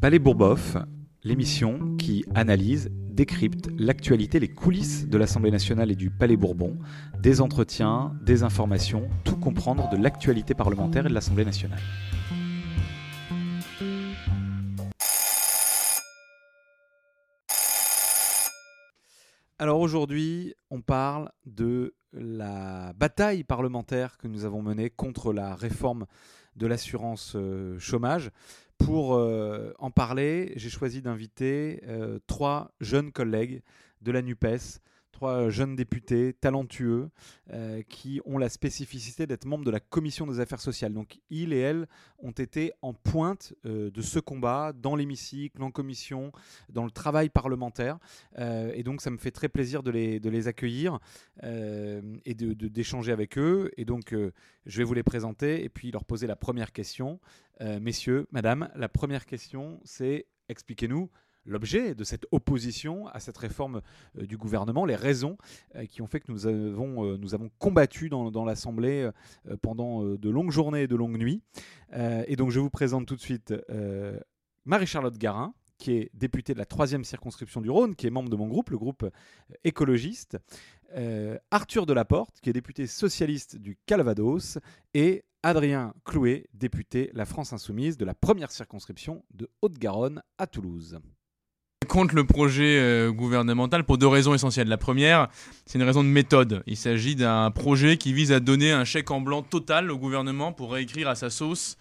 Palais Bourboff, l'émission qui analyse, décrypte l'actualité, les coulisses de l'Assemblée nationale et du Palais Bourbon, des entretiens, des informations, tout comprendre de l'actualité parlementaire et de l'Assemblée nationale. Alors aujourd'hui, on parle de la bataille parlementaire que nous avons menée contre la réforme de l'assurance euh, chômage. Pour euh, en parler, j'ai choisi d'inviter euh, trois jeunes collègues de la NUPES trois jeunes députés talentueux euh, qui ont la spécificité d'être membres de la commission des affaires sociales. Donc ils et elles ont été en pointe euh, de ce combat dans l'hémicycle, en commission, dans le travail parlementaire. Euh, et donc ça me fait très plaisir de les, accueillir et d'échanger de, d'échanger avec eux. Et donc je vais vous les présenter et puis leur poser la première question. messieurs, madame, la première question c'est expliquez-nous l'objet de cette opposition à cette réforme euh, du gouvernement, les raisons euh, qui ont fait que nous avons, euh, nous avons combattu dans, l'Assemblée pendant de longues journées et de longues nuits. et donc je vous présente tout de suite Marie-Charlotte Garin, qui est députée de la troisième circonscription du Rhône, qui est membre de mon groupe, le groupe écologiste. Arthur Delaporte, qui est député socialiste du Calvados, et Adrien Clouet, député La France Insoumise de la première circonscription de Haute-Garonne à Toulouse contre le projet euh, gouvernemental pour deux raisons essentielles. La première, c'est une raison de méthode. Il s'agit d'un projet qui vise à donner un chèque en blanc total au gouvernement pour réécrire à sa sauce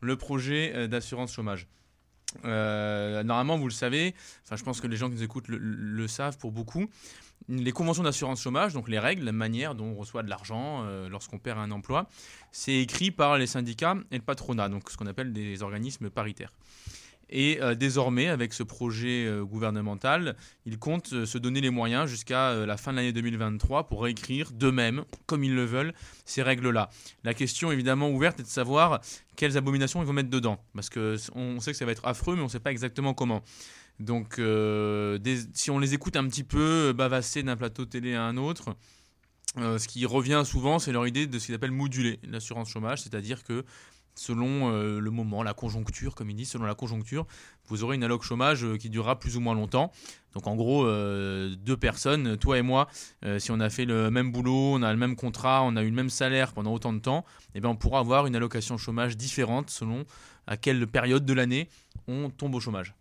le projet euh, d'assurance chômage. Euh, normalement, vous le savez, enfin, je pense que les gens qui nous écoutent le, savent pour beaucoup. Les conventions d'assurance chômage, donc les règles, la manière dont on reçoit de l'argent lorsqu'on perd un emploi, c'est écrit par les syndicats et le patronat, donc ce qu'on appelle des organismes paritaires. Et euh, désormais, avec ce projet euh, gouvernemental, ils comptent euh, se donner les moyens jusqu'à la fin de l'année 2023 pour réécrire d'eux-mêmes, comme ils le veulent, ces règles-là. La question évidemment ouverte est de savoir quelles abominations ils vont mettre dedans. Parce qu'on sait que ça va être affreux, mais on ne sait pas exactement comment. Donc, si on les écoute un petit peu bavasser d'un plateau télé à un autre, ce qui revient souvent, c'est leur idée de ce qu'ils appellent moduler l'assurance chômage, c'est-à-dire que selon euh, le moment, la conjoncture, comme il dit, selon la conjoncture, vous aurez une alloc chômage euh, qui durera plus ou moins longtemps. Donc en gros, euh, deux personnes, toi et moi, si on a fait le même boulot, on a le même contrat, on a eu le même salaire pendant autant de temps, eh bien on pourra avoir une allocation chômage différente selon à quelle période de l'année on tombe au chômage.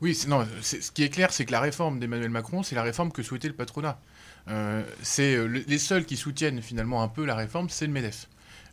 Oui, non, ce qui est clair, c'est que la réforme d'Emmanuel Macron, c'est la réforme que souhaitait le patronat. c'est les seuls qui soutiennent finalement un peu la réforme, c'est le MEDEF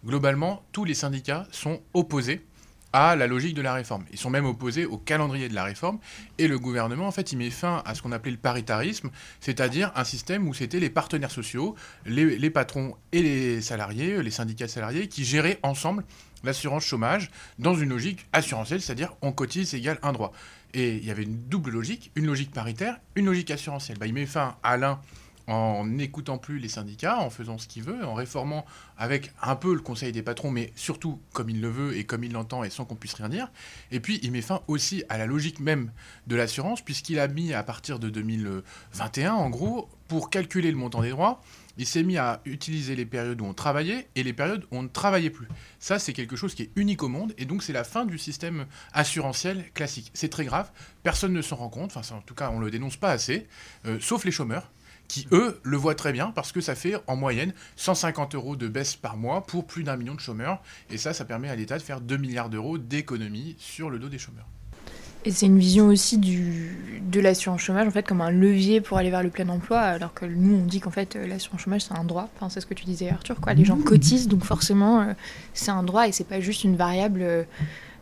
globalement, tous les syndicats sont opposés à la logique de la réforme. Ils sont même opposés au calendrier de la réforme. Et le gouvernement, en fait, il met fin à ce qu'on appelait le paritarisme, c'est-à-dire un système où c'était les partenaires sociaux, les, patrons et les salariés, les syndicats salariés, qui géraient ensemble l'assurance chômage dans une logique assurantielle, c'est-à-dire on cotise égale un droit. Et il y avait une double logique, une logique paritaire, une logique assurantielle. Bah, il met fin à l'un en n'écoutant plus les syndicats, en faisant ce qu'il veut, en réformant avec un peu le conseil des patrons, mais surtout comme il le veut et comme il l'entend et sans qu'on puisse rien dire. Et puis il met fin aussi à la logique même de l'assurance, puisqu'il a mis à partir de 2021, en gros, pour calculer le montant des droits, il s'est mis à utiliser les périodes où on travaillait et les périodes où on ne travaillait plus. Ça, c'est quelque chose qui est unique au monde, et donc c'est la fin du système assurantiel classique. C'est très grave, personne ne s'en rend compte, enfin en tout cas on ne le dénonce pas assez, euh, sauf les chômeurs qui eux le voient très bien parce que ça fait en moyenne 150 euros de baisse par mois pour plus d'un million de chômeurs. Et ça, ça permet à l'État de faire 2 milliards d'euros d'économies sur le dos des chômeurs. Et c'est une vision aussi du, de l'assurance chômage en fait comme un levier pour aller vers le plein emploi, alors que nous on dit qu'en fait euh, l'assurance chômage c'est un droit. Enfin, c'est ce que tu disais Arthur, quoi. Les gens cotisent donc forcément euh, c'est un droit et c'est pas juste une variable.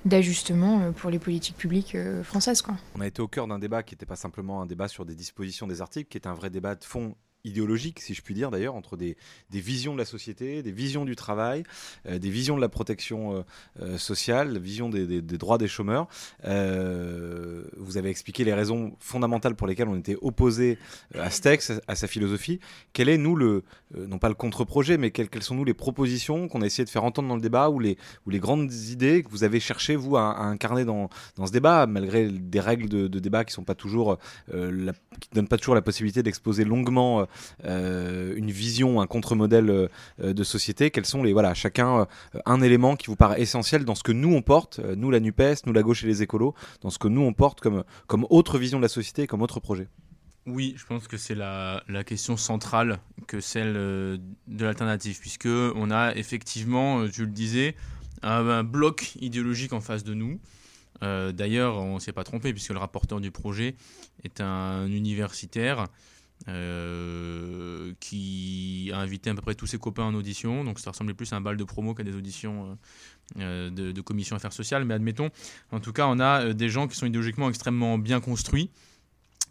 D'ajustement euh, pour les politiques publiques euh, françaises. Quoi. On a été au cœur d'un débat qui n'était pas simplement un débat sur des dispositions des articles, qui était un vrai débat de fond idéologique, si je puis dire d'ailleurs, entre des, visions de la société, des visions du travail, euh, des visions de la protection euh, euh, sociale, la vision des, droits des chômeurs. vous avez expliqué les raisons fondamentales pour lesquelles on était opposé à ce texte, à sa philosophie. Quel est, nous, le, non pas le contre-projet, mais quelles, sont, nous, les propositions qu'on a essayé de faire entendre dans le débat ou les, ou les grandes idées que vous avez cherché, vous, à, incarner dans, dans, ce débat, malgré des règles de, débat qui ne pas toujours, qui donnent pas toujours la possibilité d'exposer longuement une vision, un contre-modèle de société, quels sont les voilà chacun un élément qui vous paraît essentiel dans ce que nous on porte, nous la Nupes, nous la gauche et les écolos, dans ce que nous on porte comme comme autre vision de la société, comme autre projet. Oui, je pense que c'est la, question centrale que celle euh, de l'alternative, puisque on a effectivement, euh, tu le disais, un, bloc idéologique en face de nous. Euh, d'ailleurs, on ne s'est pas trompé, puisque le rapporteur du projet est un universitaire qui a invité à peu près tous ses copains en audition. Donc ça ressemblait plus à un bal de promo qu'à des auditions de, de, commission affaires sociales. Mais admettons, en tout cas, on a des gens qui sont idéologiquement extrêmement bien construits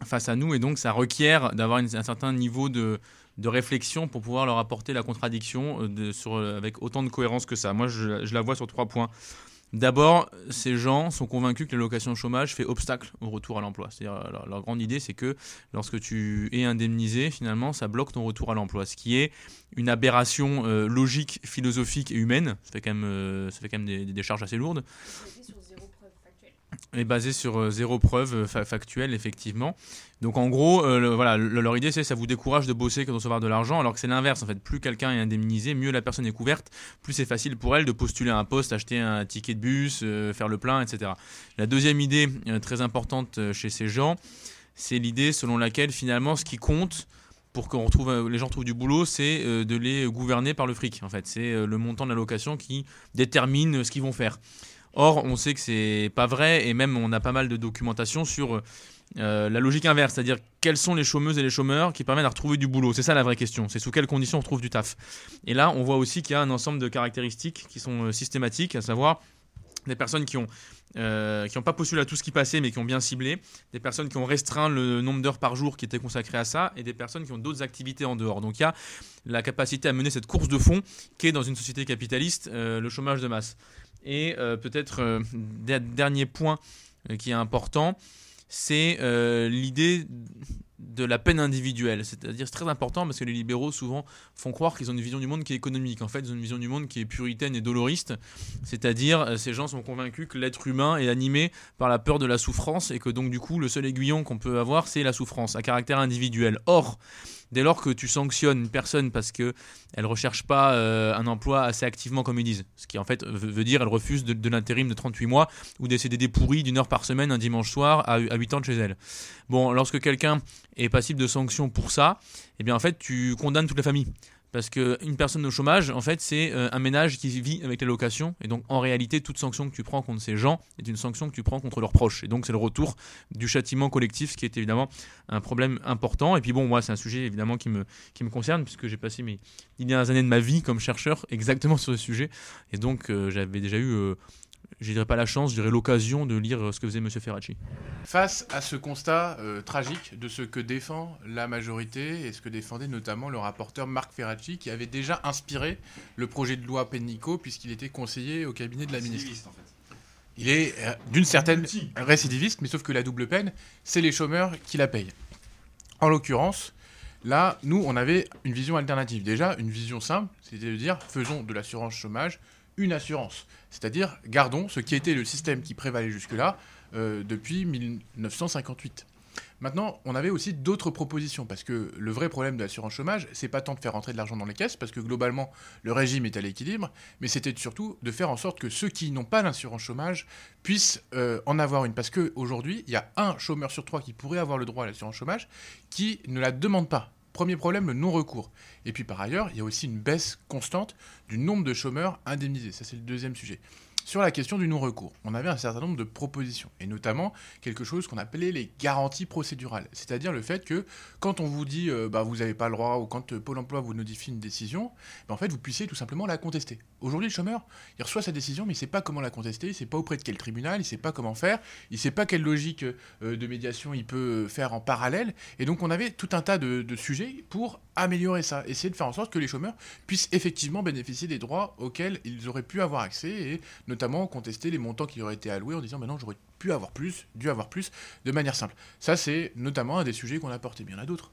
face à nous et donc ça requiert d'avoir un certain niveau de, de, réflexion pour pouvoir leur apporter la contradiction euh, euh, avec autant de cohérence que ça. Moi, je la vois sur trois points. D'abord, ces gens sont convaincus que l'allocation chômage fait obstacle au retour à l'emploi. C'est-à-dire, leur, grande idée, c'est que lorsque tu es indemnisé, finalement, ça bloque ton retour à l'emploi, ce qui est une aberration euh, logique, philosophique et humaine. Ça fait quand même, ça fait quand même des, des charges assez lourdes est basé sur euh, zéro preuve euh, factuelle, effectivement. Donc en gros, euh, voilà, leur idée c'est ça vous décourage de bosser que de recevoir de l'argent, alors que c'est l'inverse en fait. Plus quelqu'un est indemnisé, mieux la personne est couverte, plus c'est facile pour elle de postuler un poste, acheter un ticket de bus, faire le plein, etc. La deuxième idée très importante chez ces gens, c'est l'idée selon laquelle finalement ce qui compte pour que les gens trouvent du boulot, c'est de les gouverner par le fric. En fait, c'est le montant de l'allocation qui détermine ce qu'ils vont faire. Or, on sait que c'est pas vrai et même on a pas mal de documentation sur euh, la logique inverse, c'est-à-dire quelles sont les chômeuses et les chômeurs qui permettent de retrouver du boulot. C'est ça la vraie question. C'est sous quelles conditions on trouve du taf. Et là, on voit aussi qu'il y a un ensemble de caractéristiques qui sont euh, systématiques, à savoir des personnes qui ont euh, qui n'ont pas postulé à tout ce qui passait, mais qui ont bien ciblé, des personnes qui ont restreint le nombre d'heures par jour qui étaient consacrées à ça, et des personnes qui ont d'autres activités en dehors. Donc il y a la capacité à mener cette course de fond qui est dans une société capitaliste le chômage de masse. Et euh, peut-être euh, dernier point euh, qui est important, c'est l'idée de la peine individuelle. C'est-à-dire, c'est très important parce que les libéraux souvent font croire qu'ils ont une vision du monde qui est économique. En fait, ils ont une vision du monde qui est puritaine et doloriste. C'est-à-dire, ces gens sont convaincus que l'être humain est animé par la peur de la souffrance et que donc, du coup, le seul aiguillon qu'on peut avoir, c'est la souffrance, à caractère individuel. Or, dès lors que tu sanctionnes une personne parce qu'elle ne recherche pas euh, un emploi assez activement comme ils disent, ce qui en fait veut, dire elle refuse de, l'intérim de 38 mois ou des CDD pourris d'une heure par semaine un dimanche soir à, à 8 ans de chez elle. Bon, lorsque quelqu'un est passible de sanctions pour ça, eh bien en fait tu condamnes toute la famille. Parce qu'une personne au chômage, en fait, c'est euh, un ménage qui vit avec les locations. Et donc, en réalité, toute sanction que tu prends contre ces gens est une sanction que tu prends contre leurs proches. Et donc, c'est le retour du châtiment collectif, ce qui est évidemment un problème important. Et puis, bon, moi, c'est un sujet évidemment qui me, qui me concerne, puisque j'ai passé mes dernières années de ma vie comme chercheur exactement sur ce sujet. Et donc, euh, j'avais déjà eu euh, je dirais pas la chance, je dirais l'occasion de lire ce que faisait M. Ferracci. Face à ce constat euh, tragique de ce que défend la majorité et ce que défendait notamment le rapporteur Marc Ferracci, qui avait déjà inspiré le projet de loi Pennico, puisqu'il était conseiller au cabinet de la ministre. En fait. Il est euh, d'une certaine récidiviste, mais sauf que la double peine, c'est les chômeurs qui la payent. En l'occurrence, là, nous, on avait une vision alternative. Déjà, une vision simple, c'était de dire faisons de l'assurance chômage une assurance. C'est-à-dire, gardons ce qui était le système qui prévalait jusque-là euh, depuis 1958. Maintenant, on avait aussi d'autres propositions, parce que le vrai problème de l'assurance chômage, c'est pas tant de faire rentrer de l'argent dans les caisses, parce que globalement, le régime est à l'équilibre, mais c'était surtout de faire en sorte que ceux qui n'ont pas l'assurance chômage puissent euh, en avoir une. Parce qu'aujourd'hui, il y a un chômeur sur trois qui pourrait avoir le droit à l'assurance chômage, qui ne la demande pas. Premier problème, le non-recours. Et puis par ailleurs, il y a aussi une baisse constante du nombre de chômeurs indemnisés. Ça, c'est le deuxième sujet. Sur la question du non-recours, on avait un certain nombre de propositions, et notamment quelque chose qu'on appelait les garanties procédurales, c'est-à-dire le fait que quand on vous dit euh, bah, vous n'avez pas le droit, ou quand euh, Pôle emploi vous notifie une décision, bah, en fait vous puissiez tout simplement la contester. Aujourd'hui, le chômeur, reçoit sa décision, mais il ne sait pas comment la contester, il ne sait pas auprès de quel tribunal, il ne sait pas comment faire, il ne sait pas quelle logique euh, de médiation il peut faire en parallèle, et donc on avait tout un tas de, de sujets pour améliorer ça, essayer de faire en sorte que les chômeurs puissent effectivement bénéficier des droits auxquels ils auraient pu avoir accès, et notamment contester les montants qui auraient été alloués en disant maintenant j'aurais pu avoir plus, dû avoir plus, de manière simple. Ça c'est notamment un des sujets qu'on a porté, bien il y en a d'autres.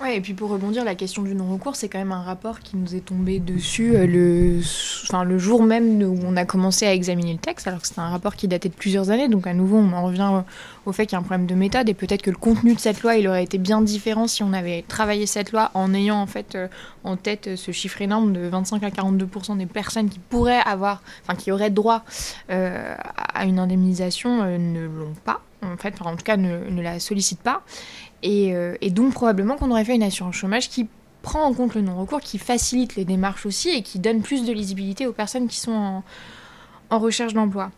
Ouais, et puis pour rebondir, la question du non-recours, c'est quand même un rapport qui nous est tombé dessus euh, le, enfin, le jour même où on a commencé à examiner le texte, alors que c'était un rapport qui datait de plusieurs années. Donc à nouveau, on en revient au fait qu'il y a un problème de méthode et peut-être que le contenu de cette loi, il aurait été bien différent si on avait travaillé cette loi en ayant en fait euh, en tête ce chiffre énorme de 25 à 42% des personnes qui pourraient avoir, enfin qui auraient droit euh, à une indemnisation ne l'ont pas. En fait, en tout cas, ne, ne la sollicitent pas. Euh, et, donc probablement qu'on aurait fait une assurance chômage qui prend en compte le non-recours, qui facilite les démarches aussi et qui donne plus de lisibilité aux personnes qui sont en, recherche d'emploi.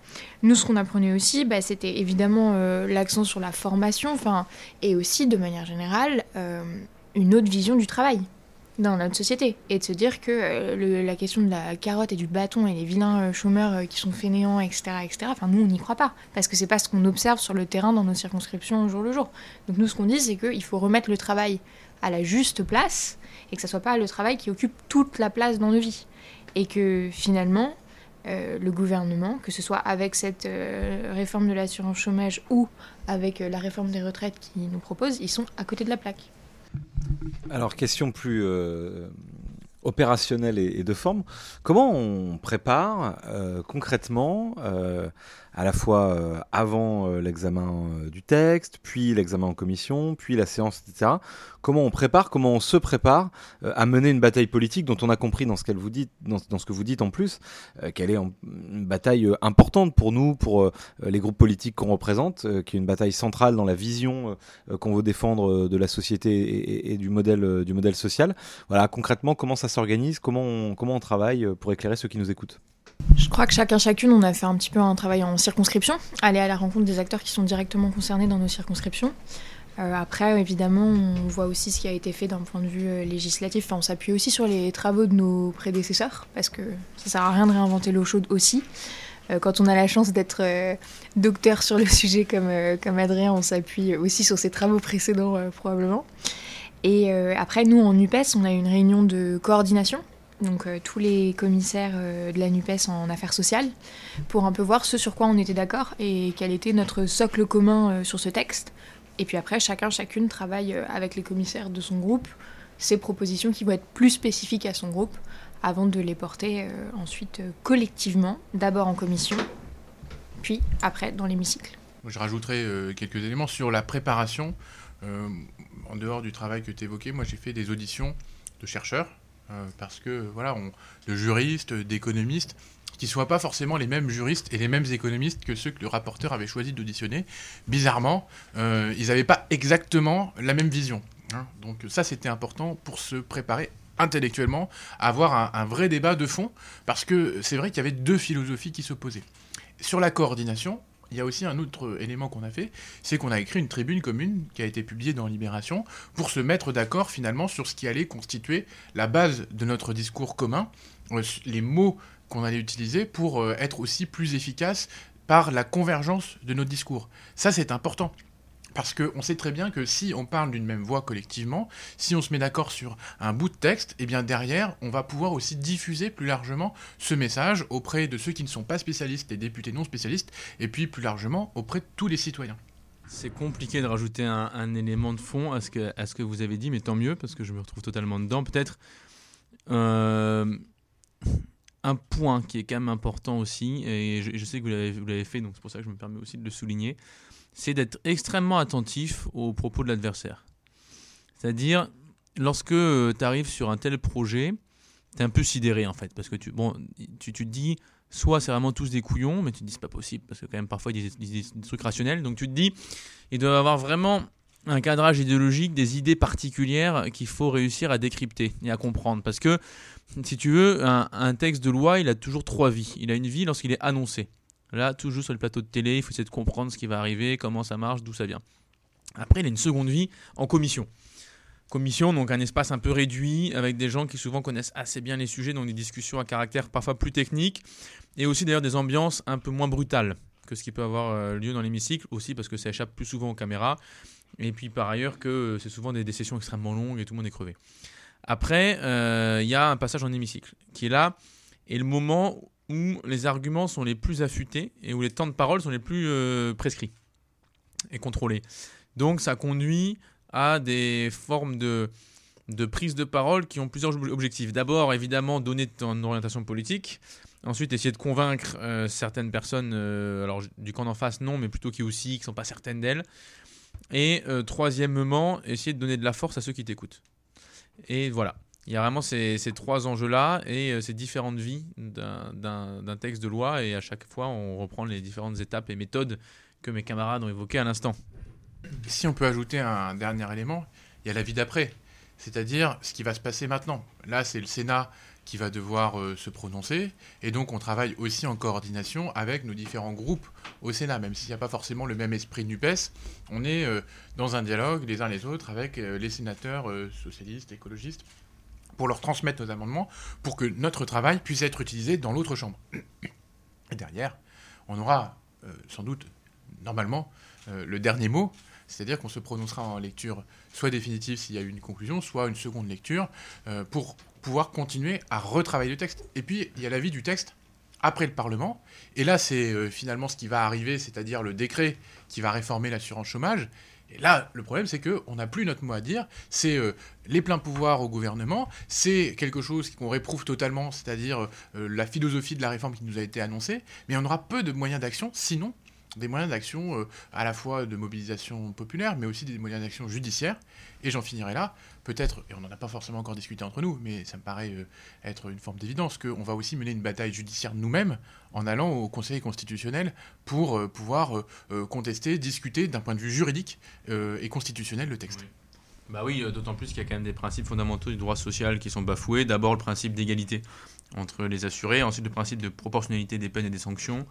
Nous, ce qu'on apprenait aussi, bah, c'était évidemment euh, l'accent sur la formation, et aussi, de manière générale, euh, une autre vision du travail dans notre société et de se dire que euh, la question de la carotte et du bâton et les vilains euh, chômeurs euh, qui sont fainéants, etc., etc., enfin nous on n'y croit pas parce que c'est pas ce qu'on observe sur le terrain dans nos circonscriptions au jour le jour. Donc nous ce qu'on dit c'est qu'il faut remettre le travail à la juste place et que ça soit pas le travail qui occupe toute la place dans nos vies et que finalement le gouvernement, que ce soit avec cette réforme de l'assurance chômage ou avec la réforme des retraites qu'ils nous proposent, ils sont à côté de la plaque. Alors, question plus euh, opérationnelle et, de forme. Comment on prépare euh, concrètement euh, à la fois euh, avant euh, l'examen euh, du texte, puis l'examen en commission, puis la séance, etc. Comment on prépare, comment on se prépare à mener une bataille politique dont on a compris dans ce, qu'elle vous dit, dans, ce que vous dites en plus, qu'elle est une bataille importante pour nous, pour les groupes politiques qu'on représente, qui est une bataille centrale dans la vision qu'on veut défendre de la société et, du, modèle, du modèle social. Voilà, concrètement, comment ça s'organise, comment comment on travaille pour éclairer ceux qui nous écoutent je crois que chacun, chacune, on a fait un petit peu un travail en circonscription, aller à la rencontre des acteurs qui sont directement concernés dans nos circonscriptions. Euh, après, évidemment, on voit aussi ce qui a été fait d'un point de vue euh, législatif. Enfin, on s'appuie aussi sur les travaux de nos prédécesseurs, parce que ça sert à rien de réinventer l'eau chaude aussi. Euh, quand on a la chance d'être docteur sur le sujet comme, comme Adrien, on s'appuie aussi sur ses travaux précédents probablement. Et après, nous, en UPES, on a une réunion de coordination donc euh, tous les commissaires euh, de la NUPES en affaires sociales, pour un peu voir ce sur quoi on était d'accord et quel était notre socle commun euh, sur ce texte. Et puis après, chacun, chacune travaille avec les commissaires de son groupe ses propositions qui vont être plus spécifiques à son groupe avant de les porter ensuite collectivement, d'abord en commission, puis après dans l'hémicycle. Je rajouterai quelques éléments sur la préparation. en dehors du travail que tu évoquais, moi j'ai fait des auditions de chercheurs parce que voilà, de juristes, d'économistes, qui ne soient pas forcément les mêmes juristes et les mêmes économistes que ceux que le rapporteur avait choisi d'auditionner. Bizarrement, euh, ils n'avaient pas exactement la même vision. Hein. Donc ça, c'était important pour se préparer intellectuellement à avoir un, vrai débat de fond, parce que c'est vrai qu'il y avait deux philosophies qui s'opposaient. Sur la coordination, il y a aussi un autre élément qu'on a fait, c'est qu'on a écrit une tribune commune qui a été publiée dans Libération pour se mettre d'accord finalement sur ce qui allait constituer la base de notre discours commun, euh, les mots qu'on allait utiliser pour euh, être aussi plus efficace par la convergence de nos discours. Ça, c'est important. Parce qu'on sait très bien que si on parle d'une même voix collectivement, si on se met d'accord sur un bout de texte, et eh bien derrière, on va pouvoir aussi diffuser plus largement ce message auprès de ceux qui ne sont pas spécialistes, les députés non spécialistes, et puis plus largement auprès de tous les citoyens. C'est compliqué de rajouter un, élément de fond à ce, que, vous avez dit, mais tant mieux, parce que je me retrouve totalement dedans. Peut-être euh, un point qui est quand même important aussi, et je sais que vous l'avez fait, donc c'est pour ça que je me permets aussi de le souligner c'est d'être extrêmement attentif aux propos de l'adversaire. C'est-à-dire, lorsque euh, tu arrives sur un tel projet, tu es un peu sidéré en fait, parce que tu, bon, tu, te dis, soit c'est vraiment tous des couillons, mais tu te dis c'est pas possible, parce que quand même parfois ils disent, des, trucs rationnels, donc tu te dis, ils doivent avoir vraiment un cadrage idéologique, des idées particulières qu'il faut réussir à décrypter et à comprendre. Parce que, si tu veux, un texte de loi, il a toujours trois vies. Il a une vie lorsqu'il est annoncé. Là, toujours sur le plateau de télé, il faut essayer de comprendre ce qui va arriver, comment ça marche, d'où ça vient. Après, il a une seconde vie en commission. Commission, donc un espace un peu réduit, avec des gens qui souvent connaissent assez bien les sujets, donc des discussions à caractère parfois plus technique, et aussi d'ailleurs des ambiances un peu moins brutales que ce qui peut avoir euh, lieu dans l'hémicycle, aussi parce que ça échappe plus souvent aux caméras, et puis par ailleurs que c'est souvent des, sessions extrêmement longues et tout le monde est crevé. Après, euh, il y a un passage en hémicycle qui est là, et le moment où les arguments sont les plus affûtés et où les temps de parole sont les plus euh, prescrits et contrôlés. Donc ça conduit à des formes de, de prise de parole qui ont plusieurs objectifs. D'abord, évidemment, donner ton orientation politique. Ensuite, essayer de convaincre euh, certaines personnes, euh, alors du camp d'en face, non, mais plutôt qui aussi, qui sont pas certaines d'elles. Et troisièmement, essayer de donner de la force à ceux qui t'écoutent. Et voilà. Il y a vraiment ces, trois enjeux-là et ces différentes vies d'un texte de loi. Et à chaque fois, on reprend les différentes étapes et méthodes que mes camarades ont évoquées à l'instant. Si on peut ajouter un dernier élément, il y a la vie d'après c'est-à-dire ce qui va se passer maintenant. Là, c'est le Sénat qui va devoir euh, se prononcer, et donc on travaille aussi en coordination avec nos différents groupes au Sénat, même s'il n'y a pas forcément le même esprit NUPES, on est euh, dans un dialogue les uns les autres avec euh, les sénateurs socialistes, écologistes, pour leur transmettre nos amendements, pour que notre travail puisse être utilisé dans l'autre chambre. Et derrière, on aura sans doute, normalement, le dernier mot, c'est-à-dire qu'on se prononcera en lecture soit définitive s'il y a eu une conclusion, soit une seconde lecture, euh, pour pouvoir continuer à retravailler le texte. Et puis, il y a l'avis du texte après le Parlement. Et là, c'est euh, finalement ce qui va arriver, c'est-à-dire le décret qui va réformer l'assurance chômage. Et là, le problème, c'est qu'on n'a plus notre mot à dire. C'est euh, les pleins pouvoirs au gouvernement. C'est quelque chose qu'on réprouve totalement, c'est-à-dire la philosophie de la réforme qui nous a été annoncée. Mais on aura peu de moyens d'action, sinon des moyens d'action euh, à la fois de mobilisation populaire, mais aussi des moyens d'action judiciaire. Et j'en finirai là. Peut-être, et on n'en a pas forcément encore discuté entre nous, mais ça me paraît euh, être une forme d'évidence, qu'on va aussi mener une bataille judiciaire nous-mêmes en allant au Conseil constitutionnel pour euh, pouvoir contester, discuter d'un point de vue juridique et constitutionnel le texte. Bah oui, d'autant plus qu'il y a quand même des principes fondamentaux du droit social qui sont bafoués. D'abord le principe d'égalité entre les assurés, ensuite le principe de proportionnalité des peines et des sanctions,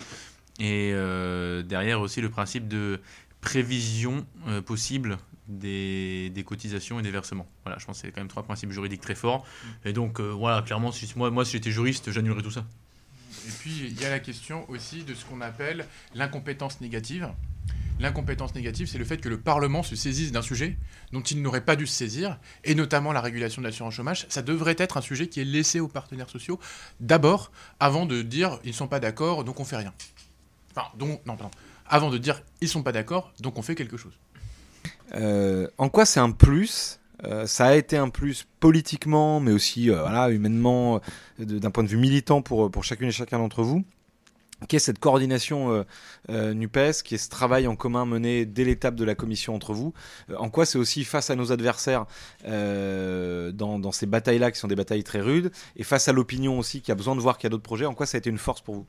et euh, derrière aussi le principe de prévision euh, possible des, cotisations et des versements. Voilà, je pense que c'est quand même trois principes juridiques très forts. Mm. Et donc, euh, voilà, clairement, si, moi, moi, si j'étais juriste, j'annulerais tout ça. Et puis, il y a la question aussi de ce qu'on appelle l'incompétence négative. L'incompétence négative, c'est le fait que le Parlement se saisisse d'un sujet dont il n'aurait pas dû se saisir, et notamment la régulation de l'assurance chômage. Ça devrait être un sujet qui est laissé aux partenaires sociaux d'abord, avant de dire ils ne sont pas d'accord, donc on fait rien. Donc. Avant de dire ils sont pas d'accord, donc on fait quelque chose. Euh, en quoi c'est un plus? Euh, ça a été un plus politiquement, mais aussi euh, humainement, d'un point de vue militant pour, pour chacune et chacun d'entre vous? Qui est cette coordination NUPES, qui est ce travail en commun mené dès l'étape de la commission entre vous? en quoi c'est aussi face à nos adversaires dans, dans, ces batailles-là, qui sont des batailles très rudes, et face à l'opinion aussi, qui a besoin de voir qu'il y a d'autres projets, en quoi ça a été une force pour vous?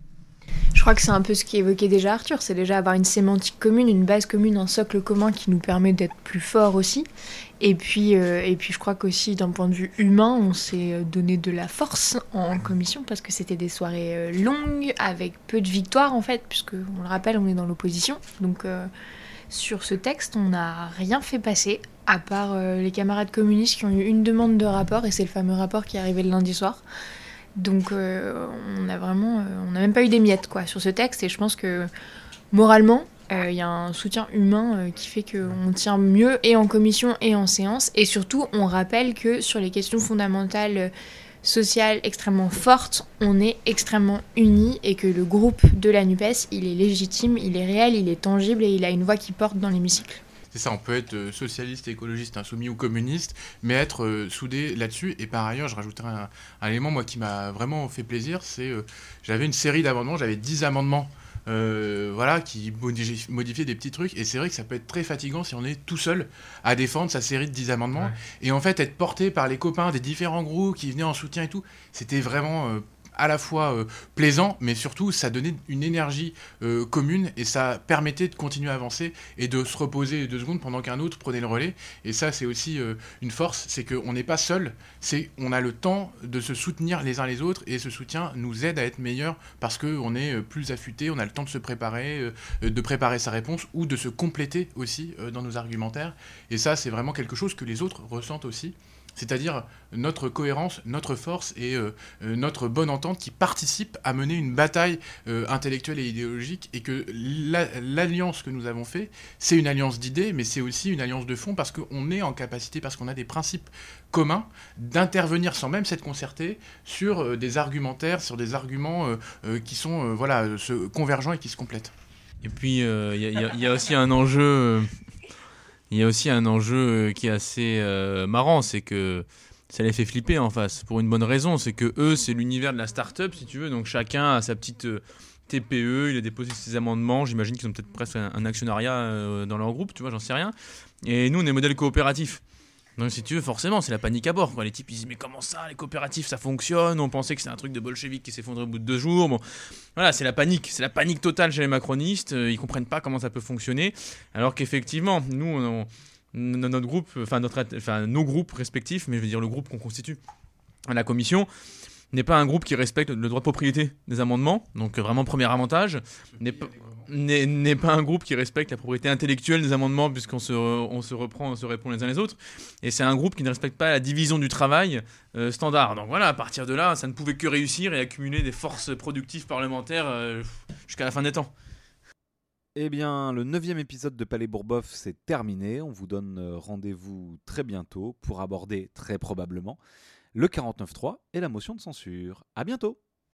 Je crois que c'est un peu ce qu'évoquait déjà Arthur, c'est déjà avoir une sémantique commune, une base commune, un socle commun qui nous permet d'être plus forts aussi. Et puis, euh, je crois qu'aussi d'un point de vue humain, on s'est euh, donné de la force en commission parce que c'était des soirées euh, longues avec peu de victoires en fait, puisque on le rappelle, on est dans l'opposition. Donc sur ce texte, on n'a rien fait passer à part les camarades communistes qui ont eu une demande de rapport et c'est le fameux rapport qui est arrivé le lundi soir. Donc euh, on a vraiment, euh, n'a même pas eu des miettes quoi sur ce texte et je pense que moralement, euh, il y a un soutien humain qui fait qu'on tient mieux et en commission et en séance et surtout on rappelle que sur les questions fondamentales sociales extrêmement fortes, on est extrêmement unis et que le groupe de la NUPES, il est légitime, il est réel, il est tangible et il a une voix qui porte dans l'hémicycle. C'est ça, on peut être euh, socialiste, écologiste, insoumis ou communiste, mais être euh, soudé là-dessus. Et par ailleurs, je rajouterai un, élément, moi, qui m'a vraiment fait plaisir, c'est euh, j'avais une série d'amendements, j'avais 10 amendements. voilà, qui modifiaient des petits trucs. Et c'est vrai que ça peut être très fatigant si on est tout seul à défendre sa série de 10 amendements. Et en fait, être porté par les copains des différents groupes qui venaient en soutien et tout, c'était vraiment à la fois euh, plaisant, mais surtout ça donnait une énergie euh, commune et ça permettait de continuer à avancer et de se reposer deux secondes pendant qu'un autre prenait le relais. Et ça, c'est aussi euh, une force, c'est qu'on n'est pas seul, c'est on a le temps de se soutenir les uns les autres et ce soutien nous aide à être meilleur parce qu'on est plus affûté, on a le temps de se préparer, de préparer sa réponse ou de se compléter aussi dans nos argumentaires. Et ça, c'est vraiment quelque chose que les autres ressentent aussi c'est-à-dire notre cohérence, notre force et euh, euh, notre bonne entente qui participent à mener une bataille euh, intellectuelle et idéologique, et que l'alliance que nous avons fait, c'est une alliance d'idées, mais c'est aussi une alliance de fond, parce qu'on est en capacité, parce qu'on a des principes communs, d'intervenir sans même s'être concerté sur des argumentaires, sur des arguments qui sont voilà, convergents et qui se complètent. Et puis, il y, a aussi un enjeu il y a aussi un enjeu qui est assez euh, marrant, c'est que ça les fait flipper en face, pour une bonne raison, c'est que eux, c'est l'univers de la start-up, si tu veux, donc chacun a sa petite euh, TPE, il a déposé ses amendements, j'imagine qu'ils ont peut-être presque un, actionnariat euh, dans leur groupe, tu vois, j'en sais rien. Et nous, on est modèle coopératif. Donc si tu veux, forcément, c'est la panique à bord. Quoi. Les types, ils disent, mais comment ça, les coopératifs, ça fonctionne? On pensait que c'était un truc de bolchevique qui s'effondrait au bout de deux jours. Bon, voilà, c'est la panique. C'est la panique totale chez les macronistes. Euh, ils comprennent pas comment ça peut fonctionner. Alors qu'effectivement, nous, on, notre groupe, enfin, notre, enfin, nos groupes respectifs, mais je veux dire le groupe qu'on constitue la commission, n'est pas un groupe qui respecte le droit de propriété des amendements. Donc euh, vraiment, premier avantage. N'est pas n'est pas un groupe qui respecte la propriété intellectuelle des amendements puisqu'on se, se reprend, on se répond les uns les autres. Et c'est un groupe qui ne respecte pas la division du travail euh, standard. Donc voilà, à partir de là, ça ne pouvait que réussir et accumuler des forces productives parlementaires euh, jusqu'à la fin des temps. Eh bien, le neuvième épisode de Palais Bourboff, c'est terminé. On vous donne rendez-vous très bientôt pour aborder, très probablement, le 49.3 et la motion de censure. À bientôt